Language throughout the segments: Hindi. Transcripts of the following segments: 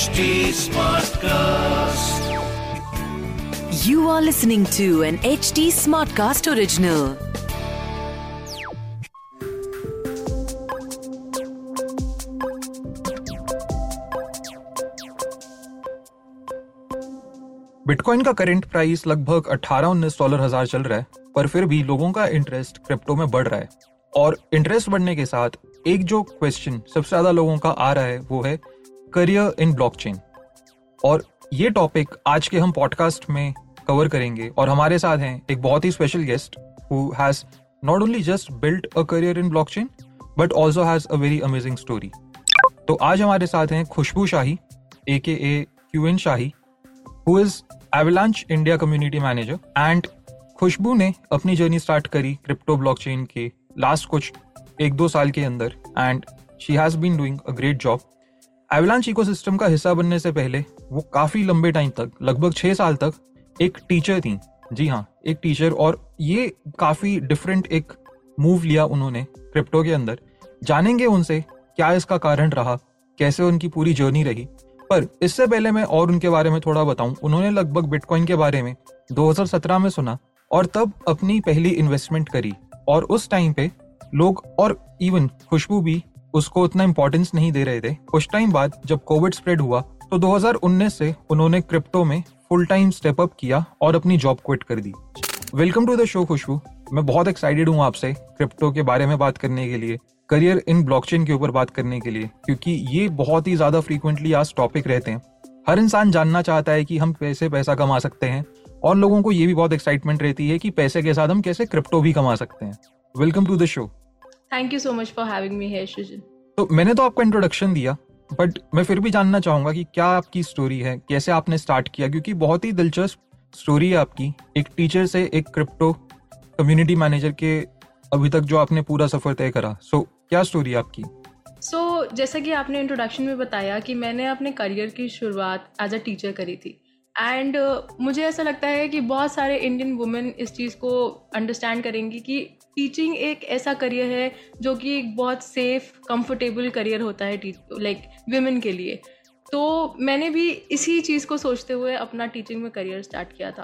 HD Smartcast. You are listening to an HD Smartcast original. Bitcoin का करंट प्राइस लगभग 18-19 डॉलर हज़ार चल रहा है पर फिर भी लोगों का इंटरेस्ट क्रिप्टो में बढ़ रहा है और इंटरेस्ट बढ़ने के साथ एक जो क्वेश्चन सबसे ज़्यादा लोगों का आ रहा है वो है करियर इन ब्लॉकचेन। और ये टॉपिक आज के हम पॉडकास्ट में कवर करेंगे। और हमारे साथ हैं एक बहुत ही special guest who has not only just built a career in blockchain but also has a very amazing story तो आज हमारे साथ हैं Khushboo Shahi A K A Q N Shahi who is Avalanche India community manager and Khushboo ने अपनी जर्नी स्टार्ट करी क्रिप्टो ब्लॉकचेन के लास्ट कुछ एक दो साल के अंदर। And she has been doing a great job Avalanche ecosystem का हिस्सा बनने से पहले वो काफ़ी लंबे टाइम तक, लगभग छह साल तक एक टीचर थी। जी हाँ एक टीचर और ये काफ़ी डिफरेंट एक मूव लिया उन्होंने क्रिप्टो के अंदर। जानेंगे उनसे क्या इसका कारण रहा, कैसे उनकी पूरी जर्नी रही। पर इससे पहले मैं और उनके बारे में थोड़ा बताऊँ। उन्होंने लगभग बिटकॉइन के बारे में 2017 में सुना और तब अपनी पहली इन्वेस्टमेंट करी और उस टाइम पे लोग और इवन खुशबू भी उसको उतना इम्पोर्टेंस नहीं दे रहे थे। कुछ टाइम बाद जब कोविड स्प्रेड हुआ तो 2019 से उन्होंने क्रिप्टो में फुल टाइम स्टेप अप किया और अपनी जॉब क्विट कर दी। Welcome to the show Khushboo. मैं बहुत एक्साइटेड हूँ आपसे क्रिप्टो के बारे में बात करने के लिए करियर इन ब्लॉकचेन के ऊपर बात करने के लिए, क्योंकि ये बहुत ही ज़्यादा फ्रीक्वेंटली आज टॉपिक रहते हैं। हर इंसान जानना चाहता है कि हम कैसे पैसा कमा सकते हैं, और लोगों को ये भी बहुत एक्साइटमेंट रहती है कि पैसे के साथ हम कैसे क्रिप्टो भी कमा सकते हैं। Welcome to the show thank you so much for having me here Srijan तो मैंने तो आपको इंट्रोडक्शन दिया बट मैं फिर भी जानना चाहूँगा कि क्या आपकी स्टोरी है कैसे आपने स्टार्ट किया? क्योंकि बहुत ही दिलचस्प स्टोरी है आपकी। एक टीचर से एक क्रिप्टो कम्युनिटी मैनेजर के अभी तक जो आपने पूरा सफ़र तय करा। सो so, क्या स्टोरी है आपकी? सो so, जैसा कि आपने इंट्रोडक्शन में बताया कि मैंने अपने करियर की शुरुआत एज अ टीचर करी थी। एंड uh, मुझे ऐसा लगता है कि बहुत सारे इंडियन वुमेन इस चीज़ को अंडरस्टैंड करेंगी कि टीचिंग एक ऐसा करियर है जो कि एक बहुत सेफ़ कंफर्टेबल करियर होता है लाइक वुमेन के लिए। तो मैंने भी इसी चीज़ को सोचते हुए अपना टीचिंग में करियर स्टार्ट किया था।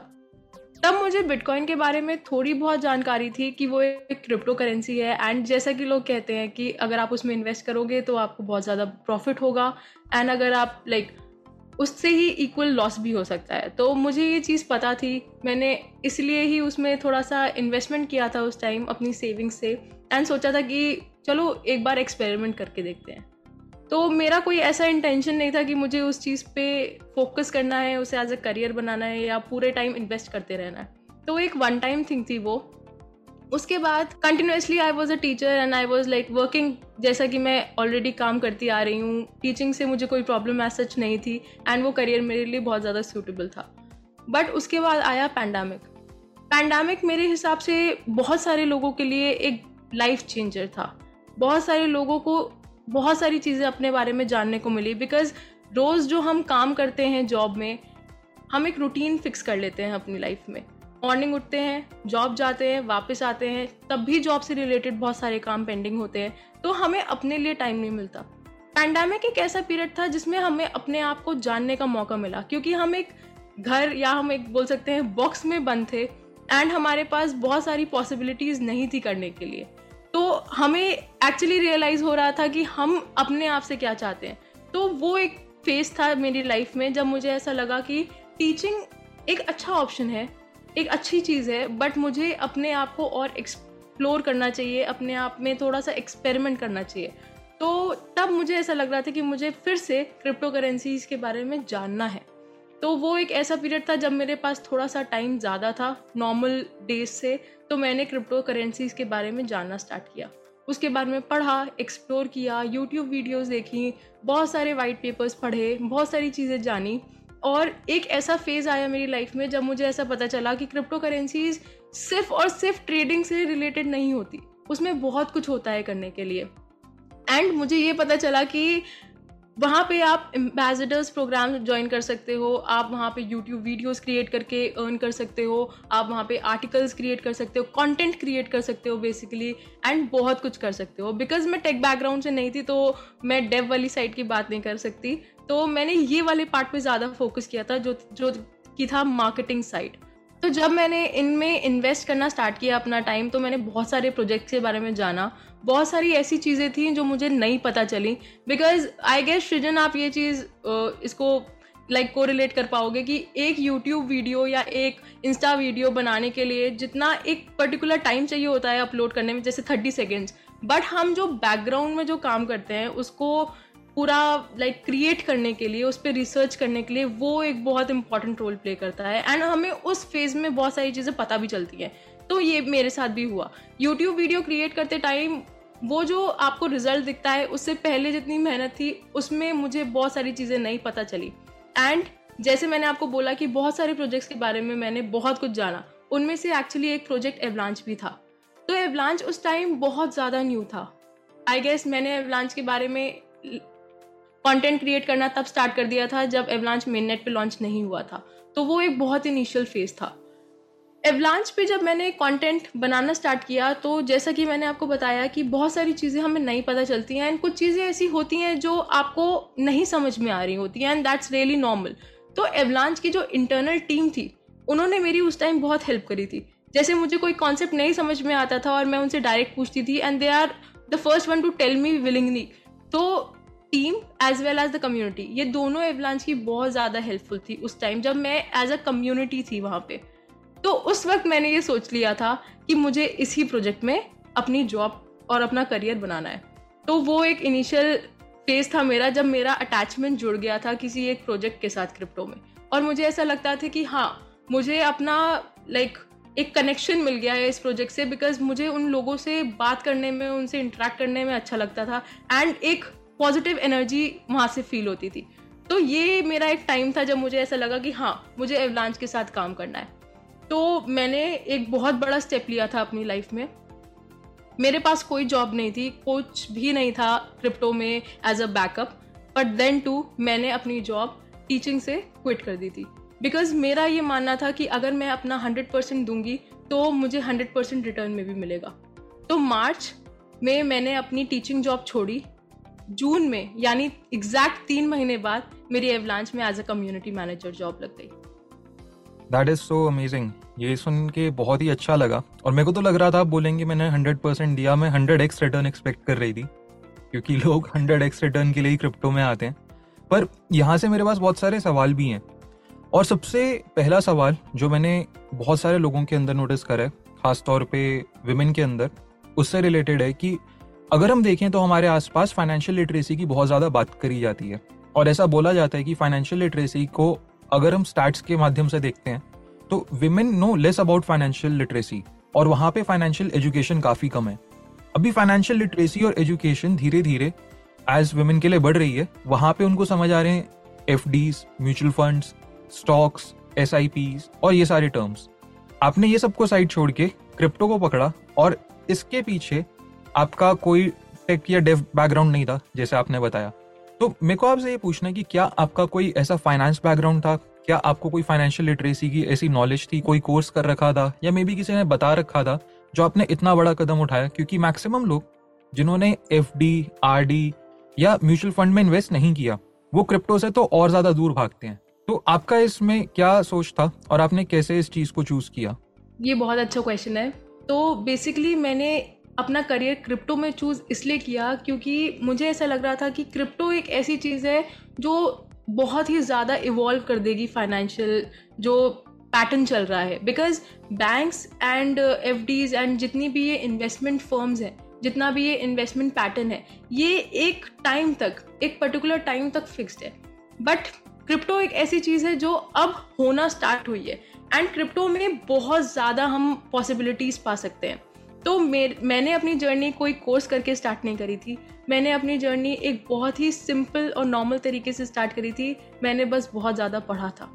तब मुझे बिटकॉइन के बारे में थोड़ी बहुत जानकारी थी कि वो एक क्रिप्टो करेंसी है एंड जैसा कि लोग कहते हैं कि अगर आप उसमें इन्वेस्ट करोगे तो आपको बहुत ज़्यादा प्रॉफिट होगा। एंड अगर आप लाइक उससे ही इक्वल लॉस भी हो सकता है। तो मुझे ये चीज़ पता थी। मैंने इसलिए ही उसमें थोड़ा सा इन्वेस्टमेंट किया था उस टाइम अपनी सेविंग्स से एंड सोचा था कि चलो, एक बार एक्सपेरिमेंट करके देखते हैं। तो मेरा कोई ऐसा इंटेंशन नहीं था कि मुझे उस चीज़ पे फोकस करना है, उसे एज अ करियर बनाना है या पूरे टाइम इन्वेस्ट करते रहना है। तो एक वन टाइम थिंग थी वो। उसके बाद continuously I was a teacher and I was like working जैसा कि मैं ऑलरेडी काम करती आ रही हूँ। टीचिंग से मुझे कोई प्रॉब्लम एज सच नहीं थी एंड वो करियर मेरे लिए बहुत ज़्यादा सूटेबल था। बट उसके बाद आया पैंडामिक पैंडामिक मेरे हिसाब से बहुत सारे लोगों के लिए एक लाइफ चेंजर था। बहुत सारे लोगों को बहुत सारी चीज़ें अपने बारे में जानने को मिली बिकॉज़ रोज़ जो हम काम करते हैं जॉब में, हम एक रूटीन फिक्स कर लेते हैं अपनी लाइफ में। मॉर्निंग उठते हैं, जॉब जाते हैं, वापस आते हैं, तब भी जॉब से रिलेटेड बहुत सारे काम पेंडिंग होते हैं तो हमें अपने लिए टाइम नहीं मिलता। पैंडेमिक एक ऐसा पीरियड था जिसमें हमें अपने आप को जानने का मौका मिला, क्योंकि हम एक घर या हम एक बोल सकते हैं बॉक्स में बंद थे एंड हमारे पास बहुत सारी पॉसिबिलिटीज़ नहीं थी करने के लिए। तो हमें एक्चुअली रियलाइज़ हो रहा था कि हम अपने आप से क्या चाहते हैं। तो वो एक फ़ेज़ था मेरी लाइफ में जब मुझे ऐसा लगा कि टीचिंग एक अच्छा ऑप्शन है एक अच्छी चीज़ है बट मुझे अपने आप को और एक्सप्लोर करना चाहिए, अपने आप में थोड़ा सा एक्सपेरिमेंट करना चाहिए। तो तब मुझे ऐसा लग रहा था कि मुझे फिर से क्रिप्टो करेंसीज के बारे में जानना है। तो वो एक ऐसा पीरियड था जब मेरे पास थोड़ा सा टाइम ज़्यादा था नॉर्मल डेज़ से तो मैंने क्रिप्टो करेंसीज के बारे में जानना स्टार्ट किया। उसके बारे में पढ़ा एक्सप्लोर किया यूट्यूब वीडियोस देखी, बहुत सारे वाइट पेपर्स पढ़े, बहुत सारी चीज़ें जानी। और एक ऐसा फ़ेज़ आया मेरी लाइफ में जब मुझे ऐसा पता चला कि क्रिप्टो करेंसीज सिर्फ़ और सिर्फ़ ट्रेडिंग से रिलेटेड नहीं होती। उसमें बहुत कुछ होता है करने के लिए। एंड मुझे ये पता चला कि वहाँ पे आप एम्बेसडर्स प्रोग्राम ज्वाइन कर सकते हो, आप वहाँ पे यूट्यूब वीडियोस क्रिएट करके अर्न कर सकते हो, आप वहाँ पे आर्टिकल्स क्रिएट कर सकते हो कंटेंट क्रिएट कर सकते हो बेसिकली एंड बहुत कुछ कर सकते हो। बिकॉज़ मैं टेक बैकग्राउंड से नहीं थी तो मैं डेव वाली साइड की बात नहीं कर सकती। तो मैंने ये वाले पार्ट पे ज़्यादा फोकस किया था, जो जो कि था मार्केटिंग साइड तो जब मैंने इनमें इन्वेस्ट करना स्टार्ट किया अपना टाइम तो मैंने बहुत सारे प्रोजेक्ट्स के बारे में जाना। बहुत सारी ऐसी चीज़ें थी जो मुझे नहीं पता चली। बिकॉज़ आई गेस सृजन, आप ये चीज़ इसको लाइक को रिलेट कर पाओगे कि एक यूट्यूब वीडियो या एक इंस्टा वीडियो बनाने के लिए जितना एक पर्टिकुलर टाइम चाहिए होता है अपलोड करने में, जैसे थर्टी सेकेंड्स बट हम जो बैकग्राउंड में जो काम करते हैं, उसको पूरा लाइक क्रिएट करने के लिए, उस पर रिसर्च करने के लिए, वो एक बहुत इंपॉर्टेंट रोल प्ले करता है। एंड हमें उस फ़ेज़ में बहुत सारी चीज़ें पता भी चलती हैं। तो ये मेरे साथ भी हुआ। यूट्यूब वीडियो क्रिएट करते टाइम वो जो आपको रिज़ल्ट दिखता है, उससे पहले जितनी मेहनत थी, उसमें मुझे बहुत सारी चीज़ें नहीं पता चली। एंड जैसे मैंने आपको बोला कि बहुत सारे प्रोजेक्ट्स के बारे में मैंने बहुत कुछ जाना, उनमें से एक्चुअली एक प्रोजेक्ट एवलांच भी था। तो एवलांच उस टाइम बहुत ज़्यादा न्यू था। आई गेस मैंने एवलांच के बारे में कंटेंट क्रिएट करना तब स्टार्ट कर दिया था जब एवलांच मेन नेट पे लॉन्च नहीं हुआ था। तो वो एक बहुत इनिशियल फ़ेज़ था। एवलांच पे जब मैंने कंटेंट बनाना स्टार्ट किया तो जैसा कि मैंने आपको बताया कि बहुत सारी चीज़ें हमें नहीं पता चलती हैं एंड कुछ चीज़ें ऐसी होती हैं जो आपको नहीं समझ में आ रही होती हैं एंड दैट्स रियली नॉर्मल तो एवलांच की जो इंटरनल टीम थी, उन्होंने मेरी उस टाइम बहुत हेल्प करी थी। जैसे मुझे कोई कॉन्सेप्ट नहीं समझ में आता था और मैं उनसे डायरेक्ट पूछती थी and they are the first one to tell me willingly तो team as well as the community ये दोनों एवलांच की बहुत ज़्यादा हेल्पफुल थी उस टाइम जब मैं एज अ कम्युनिटी थी वहाँ पे। तो उस वक्त मैंने ये सोच लिया था कि मुझे इसी प्रोजेक्ट में अपनी जॉब और अपना करियर बनाना है। तो वो एक इनिशियल फ़ेज़ था मेरा जब मेरा अटैचमेंट जुड़ गया था किसी एक प्रोजेक्ट के साथ क्रिप्टो में। और मुझे ऐसा लगता था कि हाँ मुझे अपना लाइक like, एक कनेक्शन मिल गया है इस प्रोजेक्ट से बिकॉज़ मुझे उन लोगों से बात करने में उनसे इंटरेक्ट करने में अच्छा लगता था। एंड एक पॉजिटिव एनर्जी वहाँ से फील होती थी। तो ये मेरा एक टाइम था जब मुझे ऐसा लगा कि हाँ मुझे एवलांच के साथ काम करना है। तो मैंने एक बहुत बड़ा स्टेप लिया था अपनी लाइफ में। मेरे पास कोई जॉब नहीं थी, कुछ भी नहीं था क्रिप्टो में as a backup but then to मैंने अपनी जॉब टीचिंग से क्विट कर दी थी। बिकॉज़ मेरा ये मानना था कि अगर मैं अपना हंड्रेड परसेंट दूँगी तो मुझे हंड्रेड परसेंट रिटर्न में भी मिलेगा। तो मार्च में मैंने अपनी टीचिंग जॉब छोड़ी। जून में, यानी एग्जैक्ट तीन महीने बाद, मेरी एवलांच में as a community manager job लग गई। दैट इज़ सो अमेजिंग ये सुन के बहुत ही अच्छा लगा। और मेरे को तो लग रहा था आप बोलेंगे मैंने हंड्रेड परसेंट दिया, मैं हंड्रेड एक्स रिटर्न एक्सपेक्ट कर रही थी, क्योंकि लोग हंड्रेड एक्स रिटर्न के लिए ही क्रिप्टो में आते हैं। पर यहाँ से मेरे पास बहुत सारे सवाल भी हैं। और सबसे पहला सवाल, जो मैंने बहुत सारे लोगों के अंदर नोटिस करा है, खासतौर पे विमेन के अंदर, उससे रिलेटेड है कि अगर हम देखें तो हमारे आसपास फाइनेंशियल लिटरेसी की बहुत ज़्यादा बात करी जाती है। और ऐसा बोला जाता है कि फाइनेंशियल लिटरेसी को अगर हम स्टैट्स के माध्यम से देखते हैं तो women know less about financial literacy और वहाँ पे फाइनेंशियल एजुकेशन काफ़ी कम है। अभी फाइनेंशियल लिटरेसी और एजुकेशन धीरे धीरे एज वुमेन के लिए बढ़ रही है। वहाँ पे उनको समझ आ रहे हैं एफ़ म्यूचुअल फंड्स स्टॉक्स एस और ये सारे टर्म्स आपने ये सबको साइड छोड़ के क्रिप्टो को पकड़ा और इसके पीछे आपका कोई टेक या डेव बैकग्राउंड नहीं था, जैसे आपने बताया। तो मेरे को आपसे ये पूछना है कि क्या आपका कोई ऐसा फाइनेंस बैकग्राउंड था? क्या आपको कोई फाइनेंशियल लिटरेसी की ऐसी नॉलेज थी, कोई कोर्स कर रखा था, या मे बी किसी ने बता रखा था, जो आपने इतना बड़ा कदम उठाया? क्योंकि मैक्सिमम लोग, जिन्होंने एफ़ डी आर डी या म्यूचुअल फंड में इन्वेस्ट नहीं किया, वो क्रिप्टो से तो और ज़्यादा दूर भागते हैं। तो आपका इसमें क्या सोच था, और आपने कैसे इस चीज़ को चूज़ किया? ये बहुत अच्छा क्वेश्चन है। तो बेसिकली मैंने अपना करियर क्रिप्टो में चूज़ इसलिए किया क्योंकि मुझे ऐसा लग रहा था कि क्रिप्टो एक ऐसी चीज़ है जो बहुत ही ज़्यादा इवॉल्व कर देगी फाइनेंशियल जो पैटर्न चल रहा है। Because banks and F Ds and जितनी भी ये इन्वेस्टमेंट फर्म्स हैं, जितना भी ये इन्वेस्टमेंट पैटर्न है, ये एक टाइम तक, एक पर्टिकुलर टाइम तक फिक्स्ड है। बट क्रिप्टो एक ऐसी चीज़ है जो अब होना स्टार्ट हुई है। एंड क्रिप्टो में बहुत ज़्यादा हम पॉसिबिलिटीज़ पा सकते हैं। तो मैंने अपनी जर्नी कोई कोर्स करके स्टार्ट नहीं करी थी। मैंने अपनी जर्नी एक बहुत ही सिंपल और नॉर्मल तरीके से स्टार्ट करी थी। मैंने बस बहुत ज़्यादा पढ़ा था।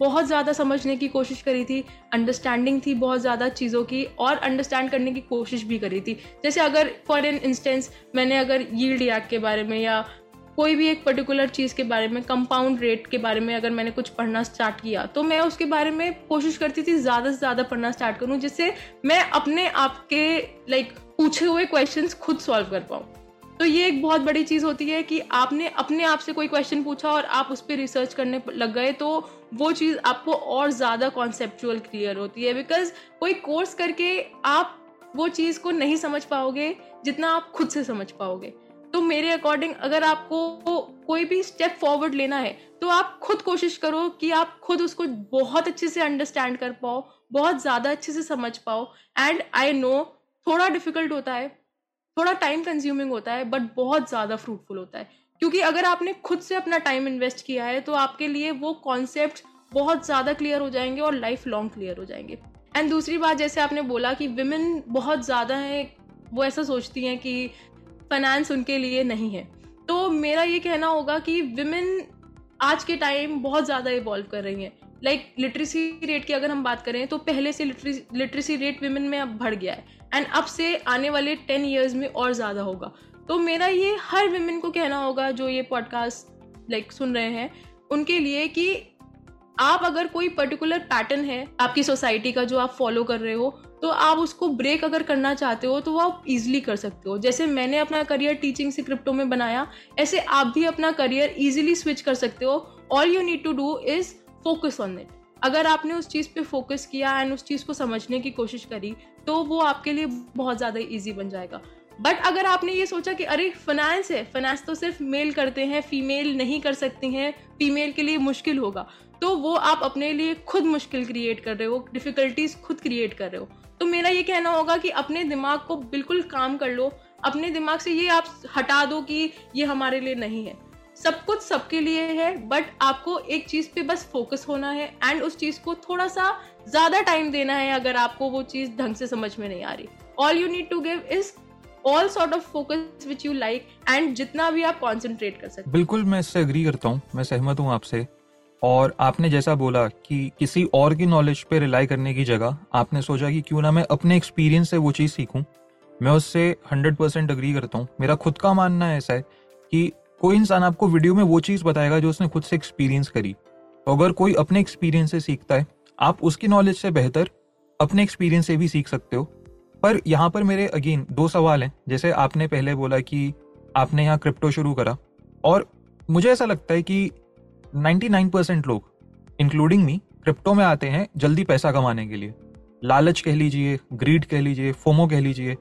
बहुत ज़्यादा समझने की कोशिश करी थी। अंडरस्टैंडिंग थी बहुत ज़्यादा चीज़ों की और अंडरस्टैंड करने की कोशिश भी करी थी। जैसे अगर फॉर एन इंस्टेंस मैंने अगर यील्ड याक के बारे में या कोई भी एक पर्टिकुलर चीज़ के बारे में कंपाउंड रेट के बारे में अगर मैंने कुछ पढ़ना स्टार्ट किया तो मैं उसके बारे में कोशिश करती थी ज़्यादा से ज़्यादा पढ़ना स्टार्ट करूँ, जिससे मैं अपने आप के लाइक पूछे हुए क्वेश्चंस खुद सॉल्व कर पाऊँ। तो ये एक बहुत बड़ी चीज़ होती है कि आपने अपने आप से कोई क्वेश्चन पूछा और आप उस पर रिसर्च करने लग गए तो वो चीज़ आपको और ज़्यादा कॉन्सेप्चुअल क्लियर होती है बिकॉज़ कोई कोर्स करके आप वो चीज़ को नहीं समझ पाओगे, जितना आप खुद से समझ पाओगे। तो मेरे अकॉर्डिंग अगर आपको कोई भी स्टेप फॉरवर्ड लेना है तो आप खुद कोशिश करो कि आप खुद उसको बहुत अच्छे से अंडरस्टैंड कर पाओ, बहुत ज़्यादा अच्छे से समझ पाओ। एंड आई नो थोड़ा डिफ़िकल्ट होता है, थोड़ा टाइम कंज्यूमिंग होता है बट बहुत ज़्यादा फ्रूटफुल होता है। क्योंकि अगर आपने खुद से अपना टाइम इन्वेस्ट किया है तो आपके लिए वो कॉन्सेप्ट बहुत ज़्यादा क्लियर हो जाएँगे और लाइफ लॉन्ग क्लियर हो जाएँगे। एंड दूसरी बात, जैसे आपने बोला कि विमेन बहुत ज़्यादा है, वो ऐसा सोचती हैं कि फाइनेंस उनके लिए नहीं है। तो मेरा ये कहना होगा कि विमेन आज के टाइम बहुत ज़्यादा इवॉल्व कर रही हैं। लाइक लिटरेसी रेट की अगर हम बात करें तो पहले से लिटरेसी रेट विमेन में अब बढ़ गया है। एंड अब से आने वाले टेन ईयर्स में और ज़्यादा होगा। तो मेरा ये हर विमेन को कहना होगा, जो ये पॉडकास्ट लाइक सुन रहे हैं, उनके लिए कि आप अगर कोई पर्टिकुलर पैटर्न है आपकी सोसाइटी का जो आप फॉलो कर रहे हो तो आप उसको ब्रेक अगर करना चाहते हो तो वो आप इजिली कर सकते हो। जैसे मैंने अपना करियर टीचिंग से क्रिप्टो में बनाया, ऐसे आप भी अपना करियर इजिली स्विच कर सकते हो। All you need to do is focus on it अगर आपने उस चीज़ पे फोकस किया एंड उस चीज़ को समझने की कोशिश करी तो वो आपके लिए बहुत ज़्यादा ईजी बन जाएगा। बट अगर आपने ये सोचा कि अरे फाइनेंस है फाइनेंस तो सिर्फ़ मेल करते हैं फीमेल नहीं कर सकती हैं फीमेल के लिए मुश्किल होगा तो वो आप अपने लिए खुद मुश्किल क्रिएट कर रहे हो डिफिकल्टीज खुद क्रिएट कर रहे हो। तो मेरा ये कहना होगा कि अपने दिमाग को बिल्कुल काम कर लो। अपने दिमाग से ये आप हटा दो कि ये हमारे लिए नहीं है। सब कुछ सबके लिए है बट आपको एक चीज़ पे बस फोकस होना है एंड उस चीज़ को थोड़ा सा ज़्यादा टाइम देना है अगर आपको वो चीज़ ढंग से समझ में नहीं आ रही। All you need to give is all sort of focus which you like and जितना भी आप कॉन्सेंट्रेट कर सकते बिल्कुल, मैं इससे अग्री करता हूँ, मैं सहमत हूँ आपसे। और आपने जैसा बोला कि किसी और की नॉलेज पे रिलाई करने की जगह, आपने सोचा कि क्यों ना मैं अपने एक्सपीरियंस से वो चीज़ सीखूं। मैं उससे हंड्रेड परसेंट अग्री करता हूँ। मेरा खुद का मानना ऐसा है कि कोई इंसान आपको वीडियो में वो चीज़ बताएगा जो उसने खुद से एक्सपीरियंस करी। तो अगर कोई अपने एक्सपीरियंस से सीखता है, आप उसकी नॉलेज से बेहतर अपने एक्सपीरियंस से भी सीख सकते हो। पर यहाँ पर मेरे अगेन दो सवाल हैं। जैसे आपने पहले बोला कि आपने यहाँ क्रिप्टो शुरू करा। और मुझे ऐसा लगता है कि 99% लोग इंक्लूडिंग मी क्रिप्टो में आते हैं जल्दी पैसा कमाने के लिए। लालच कह लीजिए ग्रीड कह लीजिए, फोमो कह लीजिए,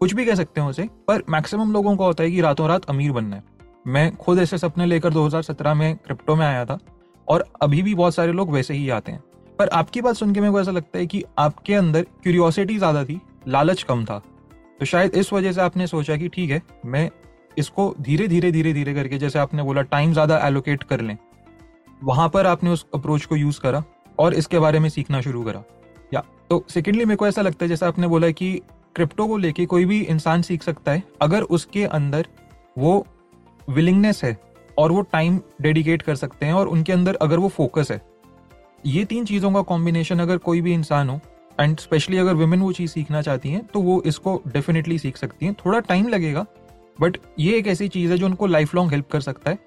कुछ भी कह सकते हैं उसे, पर मैक्सिमम लोगों को होता है कि रातों रात अमीर बनना है। मैं खुद ऐसे सपने लेकर 2017 में क्रिप्टो में आया था, और अभी भी बहुत सारे लोग वैसे ही आते हैं। पर आपकी बात सुन के मेरे को ऐसा लगता है कि आपके अंदर क्यूरियोसिटी ज़्यादा थी, लालच कम था। तो शायद इस वजह से आपने सोचा कि ठीक है, मैं इसको धीरे धीरे धीरे धीरे करके, जैसे आपने बोला टाइम ज़्यादा एलोकेट कर लें। वहाँ पर आपने उस अप्रोच को यूज़ करा और इसके बारे में सीखना शुरू करा। या तो सेकेंडली मेरे को ऐसा लगता है जैसा आपने बोला कि क्रिप्टो को लेके कोई भी इंसान सीख सकता है, अगर उसके अंदर वो विलिंगनेस है और वो टाइम डेडिकेट कर सकते हैं और उनके अंदर अगर वो फोकस है। ये तीन चीज़ों का कॉम्बिनेशन अगर कोई भी इंसान हो एंड स्पेशली अगर वुमेन वो चीज़ सीखना चाहती हैं तो वो इसको डेफिनेटली सीख सकती हैं। थोड़ा टाइम लगेगा बट ये एक ऐसी चीज़ है जो उनको लाइफ लॉन्ग हेल्प कर सकता है।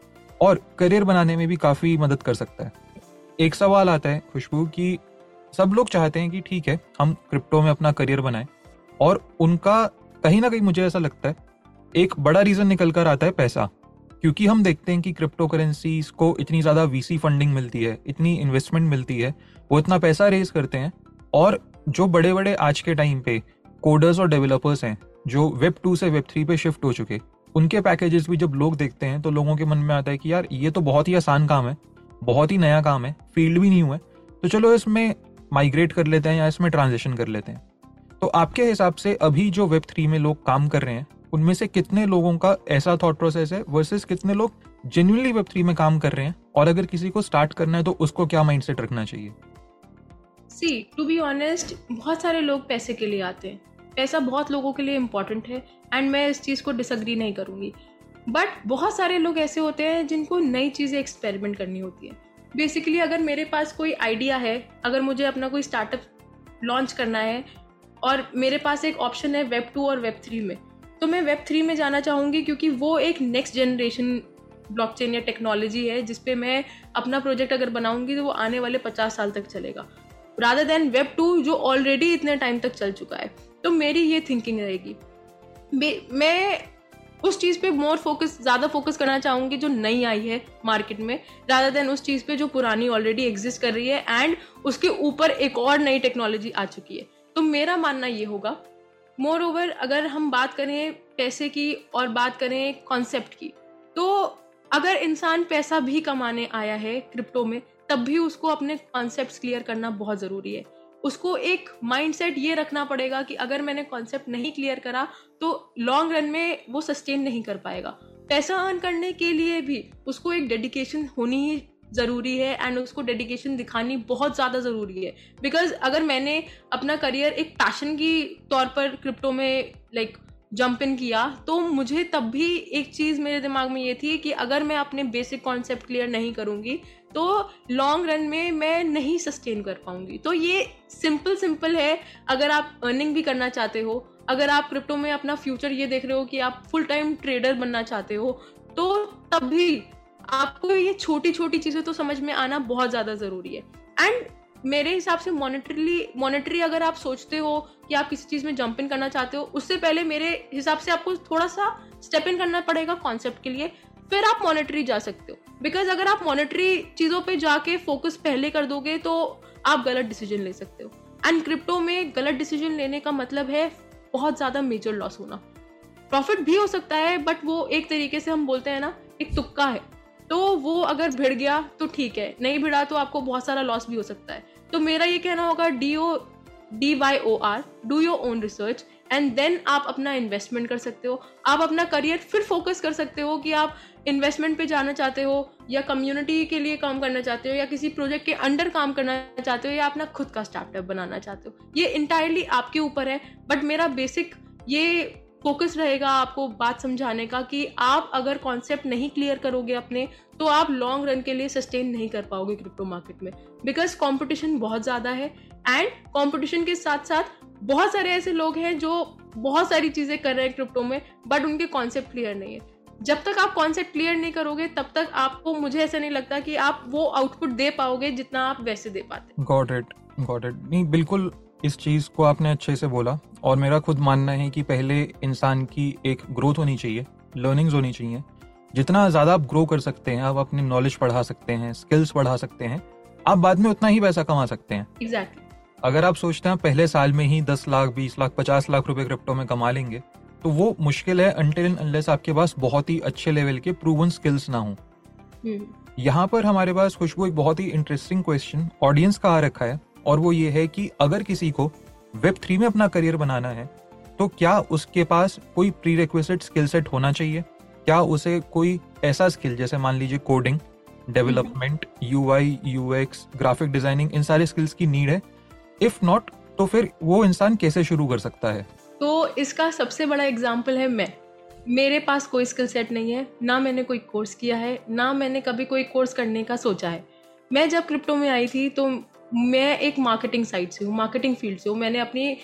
और करियर बनाने में भी काफ़ी मदद कर सकता है। एक सवाल आता है खुशबू कि, सब लोग चाहते हैं कि ठीक है, हम क्रिप्टो में अपना करियर बनाएँ, और उनका कहीं ना कहीं मुझे ऐसा लगता है, एक बड़ा रीजन निकल कर आता है पैसा, क्योंकि हम देखते हैं कि क्रिप्टो करेंसी को इतनी ज़्यादा वीसी फंडिंग मिलती है, इतनी इन्वेस्टमेंट मिलती है, वो इतना पैसा रेज करते हैं, और जो बड़े बड़े आज के टाइम पे कोडर्स और डेवलपर्स हैं, जो वेब टू से वेब थ्री पे शिफ्ट हो चुके उनके पैकेजेस भी जब लोग देखते हैं तो लोगों के मन में आता है कि यार, ये तो बहुत ही आसान काम है, बहुत ही नया काम है, फ़ील्ड भी नहीं हुआ तो चलो इसमें माइग्रेट कर लेते हैं या इसमें ट्रांजेक्शन कर लेते हैं। तो आपके हिसाब से अभी जो वेब थ्री में लोग काम कर रहे हैं, उनमें से कितने लोगों का ऐसा थॉट प्रोसेस है वर्सेस कितने लोग जेन्यूनली वेब थ्री में काम कर रहे हैं, और अगर किसी को स्टार्ट करना है तो उसको क्या माइंडसेट रखना चाहिए? सी टू बी ऑनेस्ट बहुत सारे लोग पैसे के लिए आते हैं। पैसा बहुत लोगों के लिए इंपॉर्टेंट है एंड मैं इस चीज़ को डिसग्री नहीं करूँगी। बट बहुत सारे लोग ऐसे होते हैं जिनको नई चीज़ें एक्सपेरिमेंट करनी होती है। बेसिकली अगर मेरे पास कोई आइडिया है, अगर मुझे अपना कोई स्टार्टअप लॉन्च करना है, और मेरे पास एक ऑप्शन है वेब टू और वेब थ्री में तो मैं वेब थ्री में जाना चाहूँगी क्योंकि वो एक नेक्स्ट जनरेशन ब्लॉकचेन या टेक्नोलॉजी है जिसपे मैं अपना प्रोजेक्ट अगर बनाऊँगी तो वो आने वाले पचास साल तक चलेगा। रादर देन वेब टू जो ऑलरेडी इतने टाइम तक चल चुका है। तो मेरी ये थिंकिंग रहेगी। मैं उस चीज़ पे मोर फोकस ज़्यादा फोकस करना चाहूँगी जो नई आई है मार्केट में ज़्यादा देन उस चीज़ पे जो पुरानी ऑलरेडी एग्जिस्ट कर रही है एंड उसके ऊपर एक और नई टेक्नोलॉजी आ चुकी है। तो मेरा मानना ये होगा मोर ओवर अगर हम बात करें पैसे की और बात करें कॉन्सेप्ट की तो अगर इंसान पैसा भी कमाने आया है क्रिप्टो में, तब भी उसको अपने कॉन्सेप्ट क्लियर करना बहुत ज़रूरी है। उसको एक माइंडसेट ये रखना पड़ेगा कि अगर मैंने कॉन्सेप्ट नहीं क्लियर करा तो लॉन्ग रन में वो सस्टेन नहीं कर पाएगा। पैसा अर्न करने के लिए भी उसको एक डेडिकेशन होनी ही ज़रूरी है एंड उसको डेडिकेशन दिखानी बहुत ज़्यादा ज़रूरी है। बिकॉज़ अगर मैंने अपना करियर एक पैशन की तौर पर क्रिप्टो में लाइक जंप इन किया तो मुझे तब भी एक चीज़ मेरे दिमाग में ये थी कि अगर मैं अपने बेसिक कॉन्सेप्ट क्लियर नहीं करूँगी तो लॉन्ग रन में मैं नहीं सस्टेन कर पाऊँगी। तो ये सिंपल सिंपल है। अगर आप अर्निंग भी करना चाहते हो, अगर आप क्रिप्टो में अपना फ्यूचर ये देख रहे हो कि आप फुल टाइम ट्रेडर बनना चाहते हो तो तब भी आपको ये छोटी छोटी चीज़ें तो समझ में आना बहुत ज़्यादा ज़रूरी है। एंड मेरे हिसाब से मॉनिटरली मॉनिटरी अगर आप सोचते हो कि आप किसी चीज़ में जंप इन करना चाहते हो, उससे पहले मेरे हिसाब से आपको थोड़ा सा स्टेप इन करना पड़ेगा कॉन्सेप्ट के लिए, फिर आप मॉनिटरी जा सकते हो। बिकॉज़ अगर आप मॉनिटरी चीज़ों पे जाके फोकस पहले कर दोगे तो आप गलत डिसीज़न ले सकते हो। एंड क्रिप्टो में गलत डिसीज़न लेने का मतलब है बहुत ज़्यादा मेजर लॉस होना। प्रॉफिट भी हो सकता है बट वो एक तरीके से हम बोलते हैं ना, एक तुक्का है। तो वो अगर भिड़ गया तो ठीक है। नहीं भिड़ा तो आपको बहुत सारा लॉस भी हो सकता है। तो मेरा ये कहना होगा D O D Y O R do your own research and then आप अपना इन्वेस्टमेंट कर सकते हो। आप अपना करियर फिर फोकस कर सकते हो कि आप इन्वेस्टमेंट पे जाना चाहते हो, या कम्युनिटी के लिए काम करना चाहते हो, या किसी प्रोजेक्ट के अंडर काम करना चाहते हो, या अपना खुद का स्टार्टअप बनाना चाहते हो, ये इंटायरली आपके ऊपर है। बट मेरा बेसिक ये फोकस रहेगा आपको बात समझाने का कि आप अगर कॉन्सेप्ट नहीं क्लियर करोगे अपने तो आप लॉन्ग रन के लिए सस्टेन नहीं कर पाओगे क्रिप्टो मार्केट में। बिकॉज़ कॉम्पिटिशन बहुत ज़्यादा है एंड कॉम्पिटिशन के साथ साथ बहुत सारे ऐसे लोग हैं जो बहुत सारी चीज़ें कर रहे हैं क्रिप्टो में बट उनके कॉन्सेप्ट क्लियर नहीं है। जब तक आप कॉन्सेप्ट क्लियर नहीं करोगे तब तक आपको मुझे ऐसा नहीं लगता कि आप वो आउटपुट दे पाओगे जितना आप वैसे दे पाते। गॉट इट गॉट इट नहीं बिल्कुल इस चीज़ को आपने अच्छे से बोला और मेरा खुद मानना है कि पहले इंसान की एक ग्रोथ होनी चाहिए लर्निंग्स होनी चाहिए। जितना ज़्यादा आप ग्रो कर सकते हैं आप अपनी नॉलेज बढ़ा सकते हैं स्किल्स बढ़ा सकते हैं आप बाद में उतना ही पैसा कमा सकते हैं। Exactly exactly. अगर आप सोचते हैं पहले साल में ही दस लाख बीस लाख पचास लाख रुपए क्रिप्टो में कमा लेंगे तो वो मुश्किल है अनटिल अनलेस आपके पास बहुत ही अच्छे लेवल के प्रूवन स्किल्स ना हो। हम्म, यहाँ पर हमारे पास खुशबू एक बहुत ही इंटरेस्टिंग क्वेश्चन ऑडियंस का आ रखा है? और वो ये है कि अगर किसी को वेब थ्री में अपना करियर बनाना है तो क्या उसके पास कोई प्री रिक्वेस्ट स्किल सेट होना चाहिए? क्या उसे कोई ऐसा स्किल जैसे मान लीजिए coding development U I U X graphic designing इन सारे स्किल्स की नीड है। इफ़ नॉट तो फिर वो इंसान कैसे शुरू कर सकता है? तो इसका सबसे बड़ा एग्ज़ाम्पल है मैं। मेरे पास कोई स्किल सेट नहीं है, ना मैंने कोई कोर्स किया है, ना मैंने कभी कोई कोर्स करने का सोचा है। मैं जब क्रिप्टो में आई थी तो मैं एक मार्केटिंग साइड से हूँ मार्केटिंग फ़ील्ड से हूँ। मैंने अपनी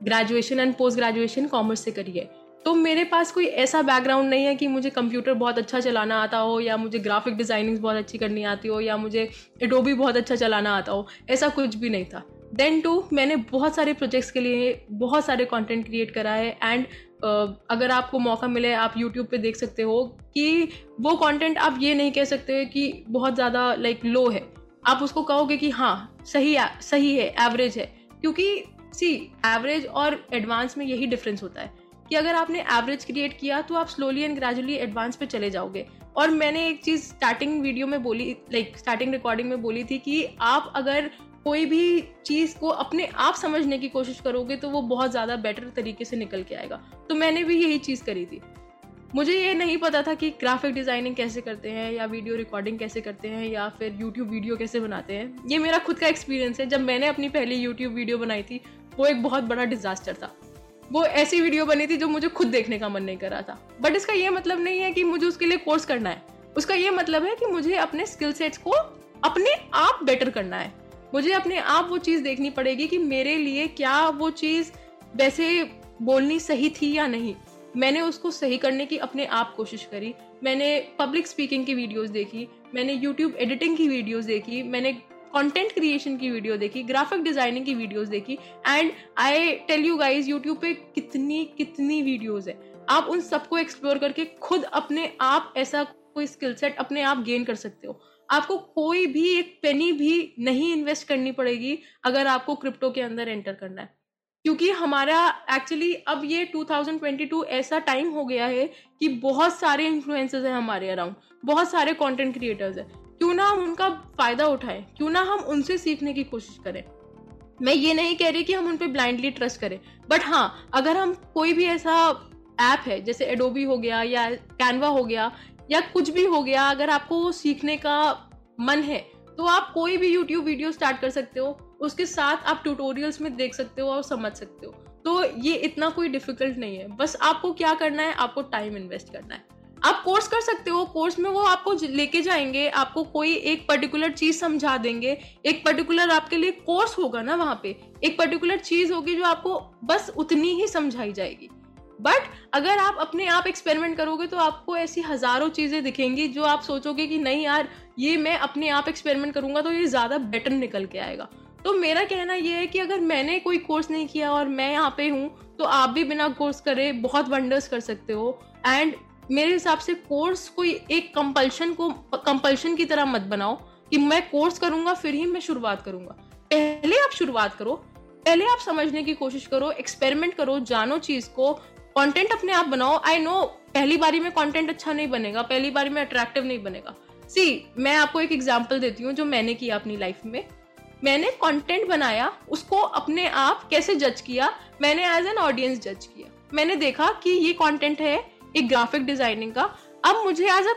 graduation and post graduation commerce से करी है। तो मेरे पास कोई ऐसा बैकग्राउंड नहीं है कि मुझे कंप्यूटर बहुत अच्छा चलाना आता हो, या मुझे ग्राफिक डिज़ाइनिंग बहुत अच्छी करनी आती हो, या मुझे एडोबी बहुत अच्छा चलाना आता हो। ऐसा कुछ भी नहीं था। देन टू मैंने बहुत सारे प्रोजेक्ट्स के लिए बहुत सारे कंटेंट क्रिएट करा है एंड uh, अगर आपको मौका मिले आप यूट्यूब पे देख सकते हो कि वो कंटेंट आप ये नहीं कह सकते कि बहुत ज़्यादा लाइक लो है। आप उसको कहोगे कि हाँ सही सही है एवरेज है। क्योंकि सी एवरेज और एडवांस में यही डिफरेंस होता है कि अगर आपने एवरेज क्रिएट किया तो आप स्लोली एंड ग्रेजुअली एडवांस पे चले जाओगे। और मैंने एक चीज़ स्टार्टिंग वीडियो में बोली लाइक स्टार्टिंग रिकॉर्डिंग में बोली थी कि आप अगर कोई भी चीज़ को अपने आप समझने की कोशिश करोगे तो वो बहुत ज़्यादा बेटर तरीके से निकल के आएगा। तो मैंने भी यही चीज़ करी थी। मुझे ये नहीं पता था कि ग्राफिक डिज़ाइनिंग कैसे करते हैं या वीडियो रिकॉर्डिंग कैसे करते हैं या फिर यूट्यूब वीडियो कैसे बनाते हैं। ये मेरा खुद का एक्सपीरियंस है। जब मैंने अपनी पहली यूट्यूब वीडियो बनाई थी, वो एक बहुत बड़ा डिजास्टर था। वो ऐसी वीडियो बनी थी जो मुझे खुद देखने का मन नहीं कर रहा था। बट इसका ये मतलब नहीं है कि मुझे उसके लिए कोर्स करना है। उसका ये मतलब है कि मुझे अपने स्किल सेट्स को अपने आप बेटर करना है। मुझे अपने आप वो चीज़ देखनी पड़ेगी कि मेरे लिए क्या वो चीज़ वैसे बोलनी सही थी या नहीं। मैंने उसको सही करने की अपने आप कोशिश करी। मैंने पब्लिक स्पीकिंग की वीडियोस देखी, मैंने यूट्यूब एडिटिंग की वीडियोस देखी, मैंने कंटेंट क्रिएशन की वीडियो देखी ग्राफिक डिज़ाइनिंग की वीडियोस देखी and I tell you guys YouTube पे कितनी कितनी वीडियोस है। आप उन सबको एक्सप्लोर करके खुद अपने आप ऐसा कोई स्किल सेट अपने आप गेन कर सकते हो। आपको कोई भी एक पेनी भी नहीं इन्वेस्ट करनी पड़ेगी अगर आपको क्रिप्टो के अंदर एंटर करना है। क्योंकि हमारा एक्चुअली अब ये 2022 ऐसा टाइम हो गया है कि बहुत सारे इन्फ्लुएंसर्स हैं हमारे अराउंड बहुत सारे कंटेंट क्रिएटर्स हैं। क्यों ना हम उनका फ़ायदा उठाएँ, क्यों ना हम उनसे सीखने की कोशिश करें। मैं ये नहीं कह रही कि हम उन पर ब्लाइंडली ट्रस्ट करें बट हाँ अगर हम कोई भी ऐसा ऐप है, जैसे एडोबी हो गया या कैनवा हो गया या कुछ भी हो गया, अगर आपको सीखने का मन है तो आप कोई भी यूट्यूब वीडियो स्टार्ट कर सकते हो। उसके साथ आप ट्यूटोरियल्स में देख सकते हो और समझ सकते हो। तो ये इतना कोई डिफ़िकल्ट नहीं है। बस आपको क्या करना है, आपको टाइम इन्वेस्ट करना है। आप कोर्स कर सकते हो। कोर्स में वो आपको लेके जाएँगे, आपको कोई एक पर्टिकुलर चीज़ समझा देंगे। एक पर्टिकुलर आपके लिए कोर्स होगा ना वहाँ पे। एक पर्टिकुलर चीज़ होगी जो आपको बस उतनी ही समझाई जाएगी। बट अगर आप अपने आप एक्सपेरिमेंट करोगे तो आपको ऐसी हज़ारों चीज़ें दिखेंगी जो आप सोचोगे कि नहीं यार, ये मैं अपने आप एक्सपेरिमेंट करूँगा तो ये ज़्यादा बेटर निकल के आएगा। तो मेरा कहना ये है कि अगर मैंने कोई कोर्स नहीं किया और मैं यहाँ पे हूँ तो आप भी बिना कोर्स करे बहुत वंडर्स कर सकते हो। एंड मेरे हिसाब से कोर्स कोई एक कंपल्शन को कंपल्शन की तरह मत बनाओ कि मैं कोर्स करूँगा, फिर ही मैं शुरुआत करूँगा। पहले आप शुरुआत करो, पहले आप समझने की कोशिश करो एक्सपेरिमेंट करो, जानो चीज़ को कंटेंट अपने आप बनाओ। आई नो पहली बारी में कंटेंट अच्छा नहीं बनेगा, पहली बारी में अट्रैक्टिव नहीं बनेगा। सी मैं आपको एक एग्ज़ाम्पल देती हूँ जो मैंने किया अपनी लाइफ में। मैंने कंटेंट बनाया, उसको अपने आप कैसे जज किया? मैंने एज एन ऑडियंस जज किया। मैंने देखा कि ये कंटेंट है एक ग्राफिक डिज़ाइनिंग का। अब मुझे as a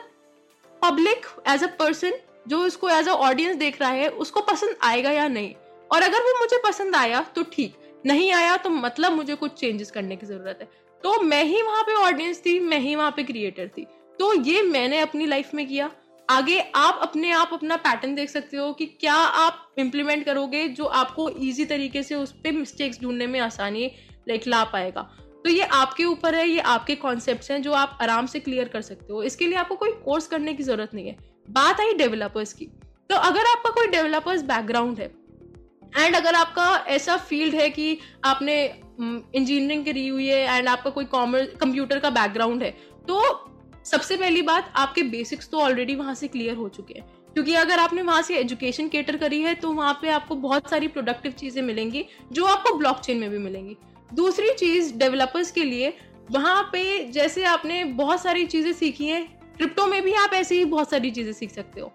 public as a person जो इसको एज अ ऑडियंस देख रहा है, उसको पसंद आएगा या नहीं? और अगर वो मुझे पसंद आया तो ठीक। नहीं आया तो मतलब मुझे कुछ चेंजेस करने की ज़रूरत है। तो मैं ही वहाँ पे ऑडियंस थी, मैं ही वहाँ पे क्रिएटर थी। तो ये मैंने अपनी लाइफ में किया। आगे आप अपने आप अपना पैटर्न देख सकते हो कि क्या आप इम्प्लीमेंट करोगे जो आपको इजी तरीके से उस पर मिस्टेक्स ढूँढने में आसानी लाइक ला पाएगा। तो ये आपके ऊपर है, ये आपके कॉन्सेप्ट हैं जो आप आराम से क्लियर कर सकते हो। इसके लिए आपको कोई कोर्स करने की ज़रूरत नहीं है। बात आई डेवलपर्स की। तो अगर आपका कोई डेवलपर्स बैकग्राउंड है एंड अगर आपका ऐसा फ़ील्ड है कि आपने इंजीनियरिंग mm, करी हुई है एंड आपका कोई कॉमर्स कंप्यूटर का बैकग्राउंड है तो सबसे पहली बात आपके बेसिक्स तो ऑलरेडी वहाँ से क्लियर हो चुके हैं। क्योंकि अगर आपने वहाँ से एजुकेशन केटर करी है तो वहाँ पे आपको बहुत सारी प्रोडक्टिव चीज़ें मिलेंगी जो आपको ब्लॉकचेन में भी मिलेंगी। दूसरी चीज़ डेवलपर्स के लिए वहाँ पे जैसे आपने बहुत सारी चीज़ें सीखी हैं क्रिप्टो में भी आप ऐसे ही बहुत सारी चीज़ें सीख सकते हो।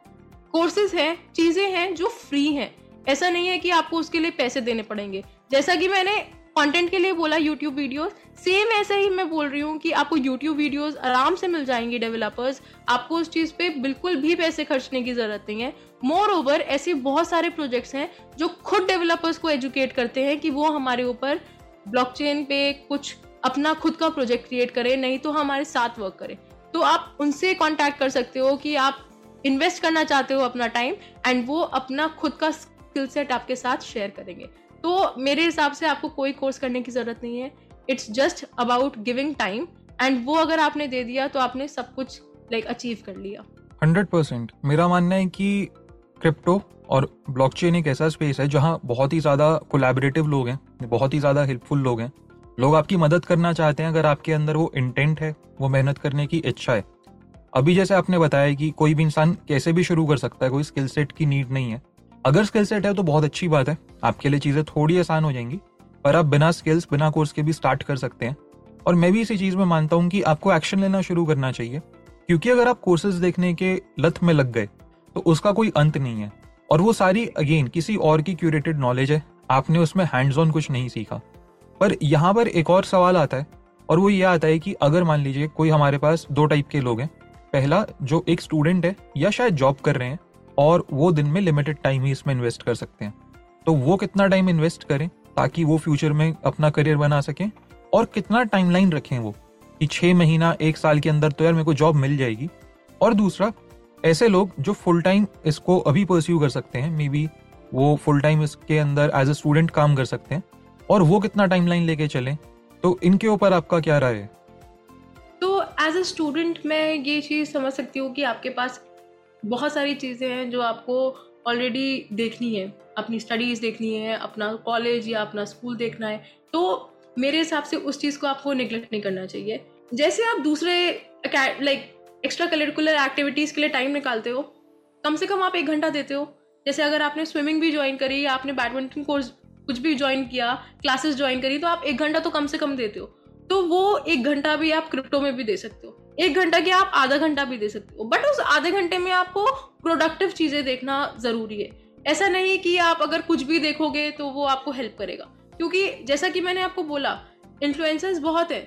कोर्सेज हैं चीज़ें हैं जो फ्री हैं। ऐसा नहीं है कि आपको उसके लिए पैसे देने पड़ेंगे। जैसा कि मैंने कंटेंट के लिए बोला यूट्यूब वीडियोस सेम ऐसे ही मैं बोल रही हूँ कि आपको यूट्यूब वीडियोस आराम से मिल जाएँगी डेवलपर्स आपको उस चीज़ पे बिल्कुल भी पैसे खर्चने की ज़रूरत नहीं है. मोर ओवर ऐसे बहुत सारे प्रोजेक्ट्स हैं जो खुद डेवलपर्स को एजुकेट करते हैं कि वो हमारे ऊपर ब्लॉकचेन पे कुछ अपना खुद का प्रोजेक्ट क्रिएट करें, नहीं तो हमारे साथ वर्क करें. तो आप उनसे कॉन्टैक्ट कर सकते हो कि आप इन्वेस्ट करना चाहते हो अपना टाइम एंड वो अपना खुद का स्किल सेट आपके साथ शेयर करेंगे. तो मेरे हिसाब से आपको कोई कोर्स करने की ज़रूरत नहीं है। It's just about giving time and वो अगर आपने दे दिया तो आपने सब कुछ लाइक like, अचीव कर लिया। Hundred percent. मेरा मानना है कि क्रिप्टो और ब्लॉकचेन एक ऐसा स्पेस है जहाँ बहुत ही ज़्यादा कोलैबोरेटिव लोग हैं बहुत ही ज़्यादा हेल्पफुल लोग हैं। लोग आपकी मदद करना चाहते हैं अगर आपके अंदर वो इंटेंट है वो मेहनत करने की इच्छा है। अभी जैसे आपने बताया कि कोई भी इंसान कैसे भी शुरू कर सकता है कोई स्किल सेट की नीड नहीं है। अगर स्किल सेट है तो बहुत अच्छी बात है। आपके लिए चीज़ें थोड़ी आसान हो जाएँगी, पर आप बिना स्किल्स बिना कोर्स के भी स्टार्ट कर सकते हैं। और मैं भी इसी चीज़ में मानता हूँ कि आपको एक्शन लेना शुरू करना चाहिए, क्योंकि अगर आप कोर्सेज देखने के लत में लग गए तो उसका कोई अंत नहीं है। और वो सारी अगेन किसी और की क्यूरेटेड नॉलेज है। आपने उसमें हैंड्स ऑन कुछ नहीं सीखा। पर यहाँ पर एक और सवाल आता है, और वो ये आता है कि अगर मान लीजिए कोई हमारे पास दो टाइप के लोग हैं, पहला जो एक स्टूडेंट है या शायद जॉब कर रहे हैं और वो दिन में लिमिटेड टाइम ही इसमें इन्वेस्ट कर सकते हैं। तो वो कितना टाइम इन्वेस्ट करें ताकि वो फ्यूचर में अपना करियर बना सकें और कितना टाइमलाइन रखें वो कि छह महीना, एक साल के अंदर तो यार मेरे को जॉब मिल जाएगी। और दूसरा, ऐसे लोग जो फुल टाइम इसको अभी परस्यू कर सकते हैं मे बी वो फुल टाइम इसके अंदर एज ए स्टूडेंट काम कर सकते हैं और वो कितना टाइमलाइन लेके चलें तो इनके ऊपर आपका क्या राय है? तो एज अ स्टूडेंट मैं ये चीज़ समझ सकती हूँ कि आपके पास बहुत सारी चीज़ें हैं जो आपको ऑलरेडी देखनी है, अपनी स्टडीज़ देखनी है, अपना कॉलेज या अपना स्कूल देखना है। तो मेरे हिसाब से उस चीज़ को आपको निगलेक्ट नहीं करना चाहिए। जैसे आप दूसरे लाइक एक्स्ट्रा करिकुलर एक्टिविटीज़ के लिए टाइम निकालते हो, कम से कम आप एक घंटा देते हो। जैसे अगर आपने स्विमिंग भी ज्वाइन करी या आपने बैडमिंटन कोर्स कुछ भी ज्वाइन किया क्लासेस ज्वाइन करी तो आप एक घंटा तो कम से कम देते हो। तो वो एक घंटा भी आप क्रिप्टो में भी दे सकते हो। एक घंटा की आप आधा घंटा भी दे सकते हो। बट उस आधे घंटे में आपको प्रोडक्टिव चीज़ें देखना ज़रूरी है। ऐसा नहीं कि आप अगर कुछ भी देखोगे तो वो आपको हेल्प करेगा। क्योंकि जैसा कि मैंने आपको बोला इन्फ्लुएंसर्स बहुत है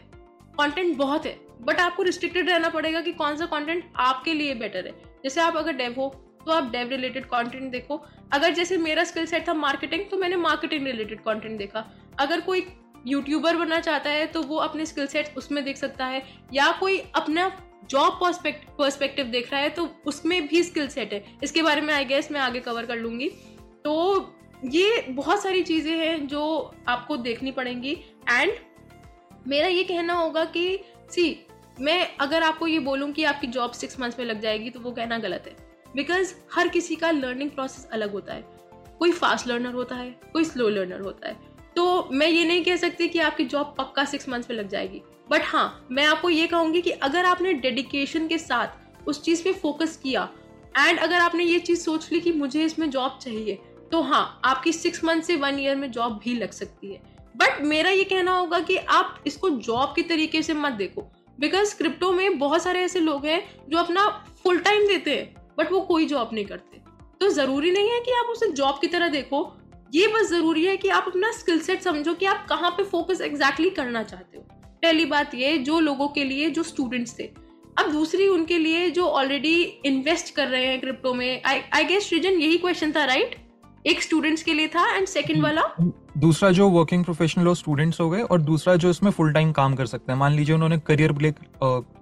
कंटेंट बहुत है बट आपको रिस्ट्रिक्टेड रहना पड़ेगा कि कौन सा कंटेंट आपके लिए बेटर है। जैसे आप अगर डेव हो तो आप डेव रिलेटेड कंटेंट देखो। अगर जैसे मेरा स्किल सेट था मार्केटिंग तो मैंने मार्केटिंग रिलेटेड कंटेंट देखा। अगर कोई यूट्यूबर बनना चाहता है तो वो अपने स्किल सेट उसमें देख सकता है, या कोई अपना जॉब पर्सपेक्टिव देख रहा है तो उसमें भी स्किल सेट है। इसके बारे में आई गेस मैं आगे कवर कर लूँगी। तो ये बहुत सारी चीज़ें हैं जो आपको देखनी पड़ेंगी। एंड मेरा ये कहना होगा कि सी मैं अगर आपको ये बोलूँ कि आपकी जॉब सिक्स मंथ्स में लग जाएगी तो वो कहना गलत है। बिकॉज़ हर किसी का लर्निंग प्रोसेस अलग होता है। कोई फास्ट लर्नर होता है, कोई स्लो लर्नर होता है। तो मैं ये नहीं कह सकती कि आपकी जॉब पक्का सिक्स मंथ्स में लग जाएगी। बट हाँ मैं आपको ये कहूँगी कि अगर आपने डेडिकेशन के साथ उस चीज़ पे फोकस किया एंड अगर आपने ये चीज़ सोच ली कि मुझे इसमें जॉब चाहिए तो हाँ आपकी सिक्स मंथ से वन ईयर में जॉब भी लग सकती है। बट मेरा ये कहना होगा कि आप इसको जॉब के तरीके से मत देखो बिकॉज़ क्रिप्टो में बहुत सारे ऐसे लोग हैं जो अपना फुल टाइम देते हैं बट वो कोई जॉब नहीं करते। तो ज़रूरी नहीं है कि आप उसे जॉब की तरह देखो ये बस ज़रूरी है कि आप अपना स्किल सेट समझो कि आप कहाँ पे फोकस एग्जैक्टली exactly करना चाहते हो पहली बात ये, जो लोगों के लिए, जो स्टूडेंट्स थे अब दूसरी उनके लिए जो ऑलरेडी इन्वेस्ट कर रहे हैं क्रिप्टो में आई गेस सृजन यही क्वेश्चन था राइट? एक स्टूडेंट्स के लिए था एंड सेकंड वाला दूसरा जो वर्किंग प्रोफेशनल हो स्टूडेंट्स हो गए और दूसरा जो इसमें फुल टाइम काम कर सकते हैं। मान लीजिए उन्होंने करियर ब्रेक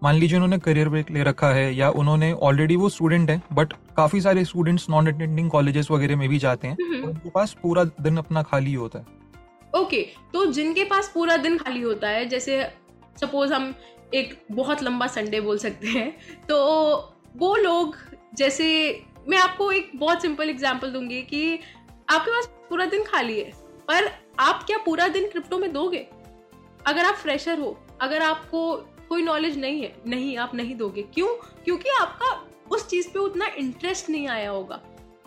मान लीजिए उन्होंने करियर ब्रेक ले रखा है या उन्होंने ऑलरेडी वो स्टूडेंट है बट काफ़ी सारे स्टूडेंट्स नॉन अटेंडिंग कॉलेजेस वगैरह में भी जाते हैं तो उनके पास पूरा दिन अपना खाली होता है। ओके okay, तो जिनके पास पूरा दिन खाली होता है जैसे सपोज़ हम एक बहुत लंबा संडे बोल सकते हैं तो वो लोग जैसे मैं आपको एक बहुत सिंपल एग्ज़ाम्पल दूँगी कि आपके पास पूरा दिन खाली है, पर आप क्या पूरा दिन क्रिप्टो में दोगे? अगर आप फ्रेशर हो, अगर आपको कोई नॉलेज नहीं है, नहीं, आप नहीं दोगे। क्यों? क्योंकि आपका उस चीज़ पे उतना इंटरेस्ट नहीं आया होगा।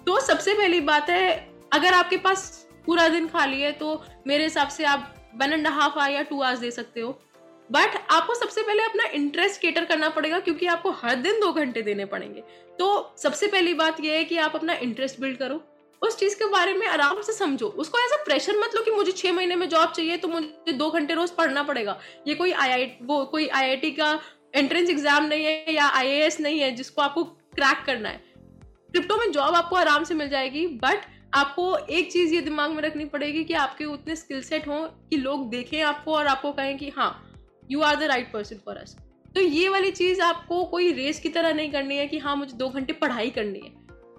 तो सबसे पहली बात है, अगर आपके पास पूरा दिन खाली है तो मेरे हिसाब से आप वन एंड हाफ़ आवर या टू आवर्स दे सकते हो। बट आपको सबसे पहले अपना इंटरेस्ट केटर करना पड़ेगा क्योंकि आपको हर दिन दो घंटे देने पड़ेंगे। तो सबसे पहली बात यह है कि आप अपना इंटरेस्ट बिल्ड करो। उस चीज़ के बारे में आराम से समझो। उसको ऐसा प्रेशर मत लो कि मुझे छह महीने में जॉब चाहिए तो मुझे दो घंटे रोज पढ़ना पड़ेगा। ये कोई आई वो कोई आईआईटी का एंट्रेंस एग्ज़ाम नहीं है या आईएएस नहीं है जिसको आपको क्रैक करना है। क्रिप्टो में जॉब आपको आराम से मिल जाएगी बट आपको एक चीज़ ये दिमाग में रखनी पड़ेगी कि आपके उतने स्किल सेट हों कि लोग देखें आपको और आपको कहें कि हाँ you are the right person for us तो ये वाली चीज़ आपको कोई रेस की तरह नहीं करनी है कि हाँ मुझे दो घंटे पढ़ाई करनी है।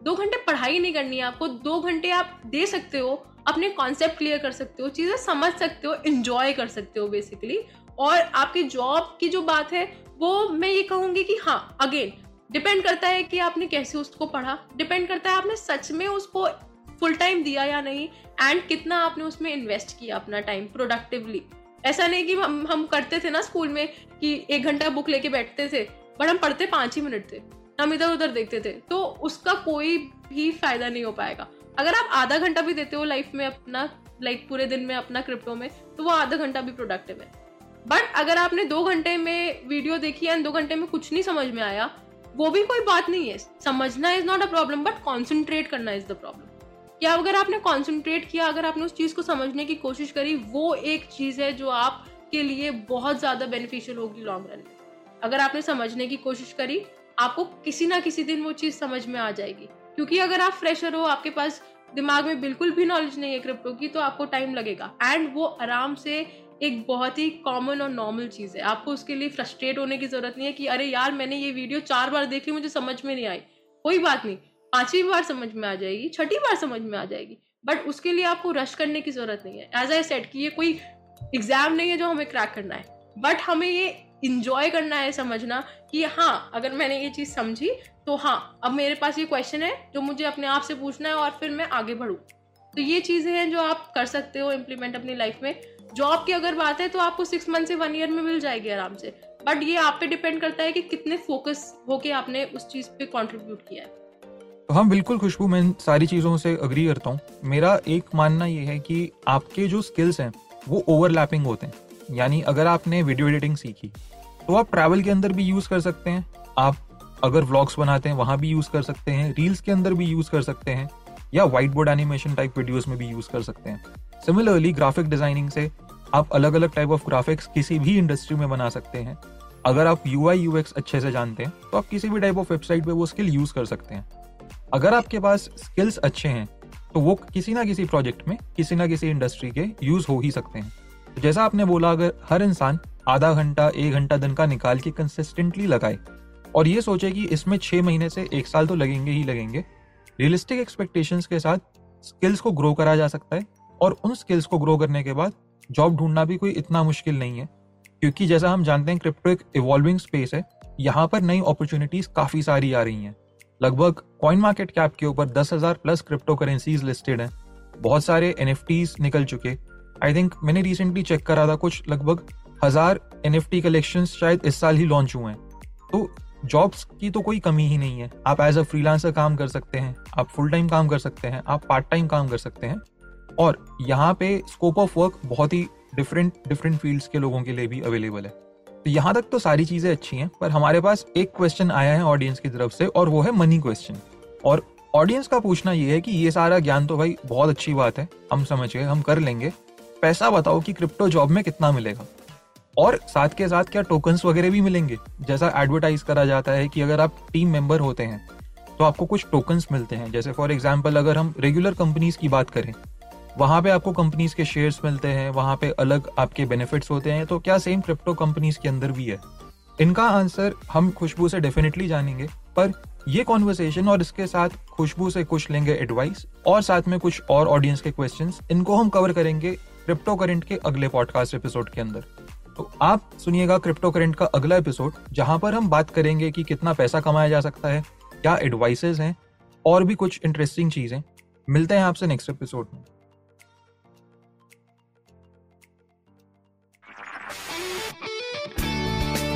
दो घंटे पढ़ाई नहीं करनी है आपको, दो घंटे आप दे सकते हो, अपने कॉन्सेप्ट क्लियर कर सकते हो, चीज़ें समझ सकते हो इंजॉय कर सकते हो बेसिकली और आपकी जॉब की जो बात है, वो मैं ये कहूँगी कि हाँ अगेन डिपेंड करता है कि आपने कैसे उसको पढ़ा डिपेंड करता है आपने सच में उसको फुल टाइम दिया या नहीं एंड कितना आपने उसमें इन्वेस्ट किया अपना टाइम प्रोडक्टिवली ऐसा नहीं कि हम हम करते थे ना स्कूल में कि एक घंटा बुक लेके बैठते थे, बट हम पढ़ते पाँच ही मिनट थे, हम इधर उधर देखते थे तो उसका कोई भी फ़ायदा नहीं हो पाएगा। अगर आप आधा घंटा भी देते हो लाइफ में अपना लाइक पूरे दिन में अपना क्रिप्टो में तो वो आधा घंटा भी प्रोडक्टिव है। बट अगर आपने दो घंटे में वीडियो देखी एंड दो घंटे में कुछ नहीं समझ में आया, वो भी कोई बात नहीं है। समझना is not a problem but concentrate करना इज़ द प्रॉब्लम क्या अगर आपने कॉन्सेंट्रेट किया, अगर आपने उस चीज़ को समझने की कोशिश करी, वो एक चीज़ है जो आपके लिए बहुत ज़्यादा बेनिफिशियल होगी लॉन्ग रन में। अगर आपने समझने की कोशिश करी, आपको किसी ना किसी दिन वो चीज़ समझ में आ जाएगी। क्योंकि अगर आप फ्रेशर हो, आपके पास दिमाग में बिल्कुल भी नॉलेज नहीं है क्रिप्टो की तो आपको टाइम लगेगा। एंड वो आराम से एक बहुत ही कॉमन और नॉर्मल चीज़ है। आपको उसके लिए फ्रस्ट्रेट होने की ज़रूरत नहीं है कि, अरे यार, मैंने ये वीडियो चार बार देख ली मुझे समझ में नहीं आई। कोई बात नहीं। पांचवी बार समझ में आ जाएगी, छठी बार समझ में आ जाएगी बट उसके लिए आपको रश करने की ज़रूरत नहीं है। एज आई सेट कि ये कोई एग्ज़ाम नहीं है जो हमें क्रैक करना है बट हमें ये इंजॉय करना है समझना कि हाँ अगर मैंने ये चीज़ समझी तो हाँ अब मेरे पास ये क्वेश्चन है जो मुझे अपने आप से पूछना है और फिर मैं आगे बढ़ूँ। तो ये चीज़ें हैं जो आप कर सकते हो इम्प्लीमेंट अपनी लाइफ में। जॉब की अगर बात है तो आपको सिक्स मंथ से वन ईयर में मिल जाएगी आराम से बट ये आप पे डिपेंड करता है कि कितने फोकस होके आपने उस चीज़ पे कंट्रीब्यूट किया है। तो हम बिल्कुल खुशबू मैं सारी चीज़ों से अग्री करता हूँ। मेरा एक मानना ये है कि आपके जो स्किल्स हैं, वो ओवरलैपिंग होते हैं। यानी अगर आपने वीडियो एडिटिंग सीखी तो आप ट्रैवल के अंदर भी यूज़ कर सकते हैं। आप अगर व्लॉग्स बनाते हैं, वहाँ भी यूज़ कर सकते हैं। रील्स के अंदर भी यूज़ कर सकते हैं। या white board animation type videos में भी यूज़ कर सकते हैं। सिमिलरली ग्राफिक डिज़ाइनिंग से आप अलग अलग टाइप ऑफ़ ग्राफिक्स किसी भी इंडस्ट्री में बना सकते हैं। अगर आप यू आई अच्छे से जानते हैं तो आप किसी भी टाइप ऑफ़ वेबसाइट पे वो स्किल यूज़ कर सकते हैं। अगर आपके पास स्किल्स अच्छे हैं तो वो किसी ना किसी प्रोजेक्ट में, किसी ना किसी इंडस्ट्री के यूज़ हो ही सकते हैं। तो जैसा आपने बोला, अगर हर इंसान आधा घंटा, एक घंटा दिन का निकाल के कंसिस्टेंटली लगाए, और ये सोचे कि इसमें छह महीने से एक साल तो लगेंगे ही लगेंगे रियलिस्टिक एक्सपेक्टेशंस के साथ स्किल्स को ग्रो करा जा सकता है, और उन स्किल्स को ग्रो करने के बाद जॉब ढूंढना भी कोई इतना मुश्किल नहीं है, क्योंकि जैसा हम जानते हैं क्रिप्टो एक इवॉल्विंग स्पेस है, यहाँ पर नई अपॉर्चुनिटीज़ काफ़ी सारी आ रही हैं। लगभग कॉइन मार्केट कैप के ऊपर दस हज़ार प्लस क्रिप्टो करेंसीज लिस्टेड हैं। बहुत सारे एन निकल चुके। आई थिंक मैंने रिसेंटली चेक करा था कुछ लगभग हज़ार एन एफ़ कलेक्शन शायद इस साल ही लॉन्च हुए हैं। तो जॉब्स की तो कोई कमी ही नहीं है। आप एज अ फ्रीलांसर काम कर सकते हैं, आप फुल टाइम काम कर सकते हैं, आप पार्ट टाइम काम कर सकते हैं। और यहाँ पे स्कोप ऑफ़ वर्क बहुत ही डिफरेंट डिफरेंट फील्ड्स के लोगों के लिए भी अवेलेबल है। तो यहाँ तक तो सारी चीज़ें अच्छी हैं, पर हमारे पास एक क्वेश्चन आया है ऑडियंस की तरफ़ से, और वो है मनी क्वेश्चन और ऑडियंस का पूछना ये है कि ये सारा ज्ञान तो भाई बहुत अच्छी बात है, हम समझ गए, हम कर लेंगे। पैसा बताओ कि क्रिप्टो जॉब में कितना मिलेगा। और साथ के साथ क्या टोकन्स वगैरह भी मिलेंगे? जैसा एडवर्टाइज करा जाता है कि अगर आप टीम मेंबर होते हैं तो आपको कुछ टोकन्स मिलते हैं। जैसे फॉर एग्ज़ाम्पल अगर हम रेगुलर कंपनीज़ की बात करें वहाँ पे आपको कंपनीज़ के शेयर्स मिलते हैं, वहाँ पे अलग आपके बेनिफिट्स होते हैं तो क्या सेम क्रिप्टो कंपनीज़ के अंदर भी है? इनका आंसर हम खुशबू से डेफिनेटली जानेंगे, पर ये कॉन्वर्सेशन और इसके साथ खुशबू से कुछ लेंगे एडवाइस और साथ में कुछ और ऑडियंस के क्वेश्चन इनको हम कवर करेंगे क्रिप्टो करेंट के अगले पॉडकास्ट एपिसोड के अंदर। तो आप सुनिएगा क्रिप्टो करेंट का अगला एपिसोड जहाँ पर हम बात करेंगे कि कितना पैसा कमाया जा सकता है, क्या एडवाइसेज हैं, और भी कुछ इंटरेस्टिंग चीज़ें। मिलते हैं आपसे नेक्स्ट एपिसोड में।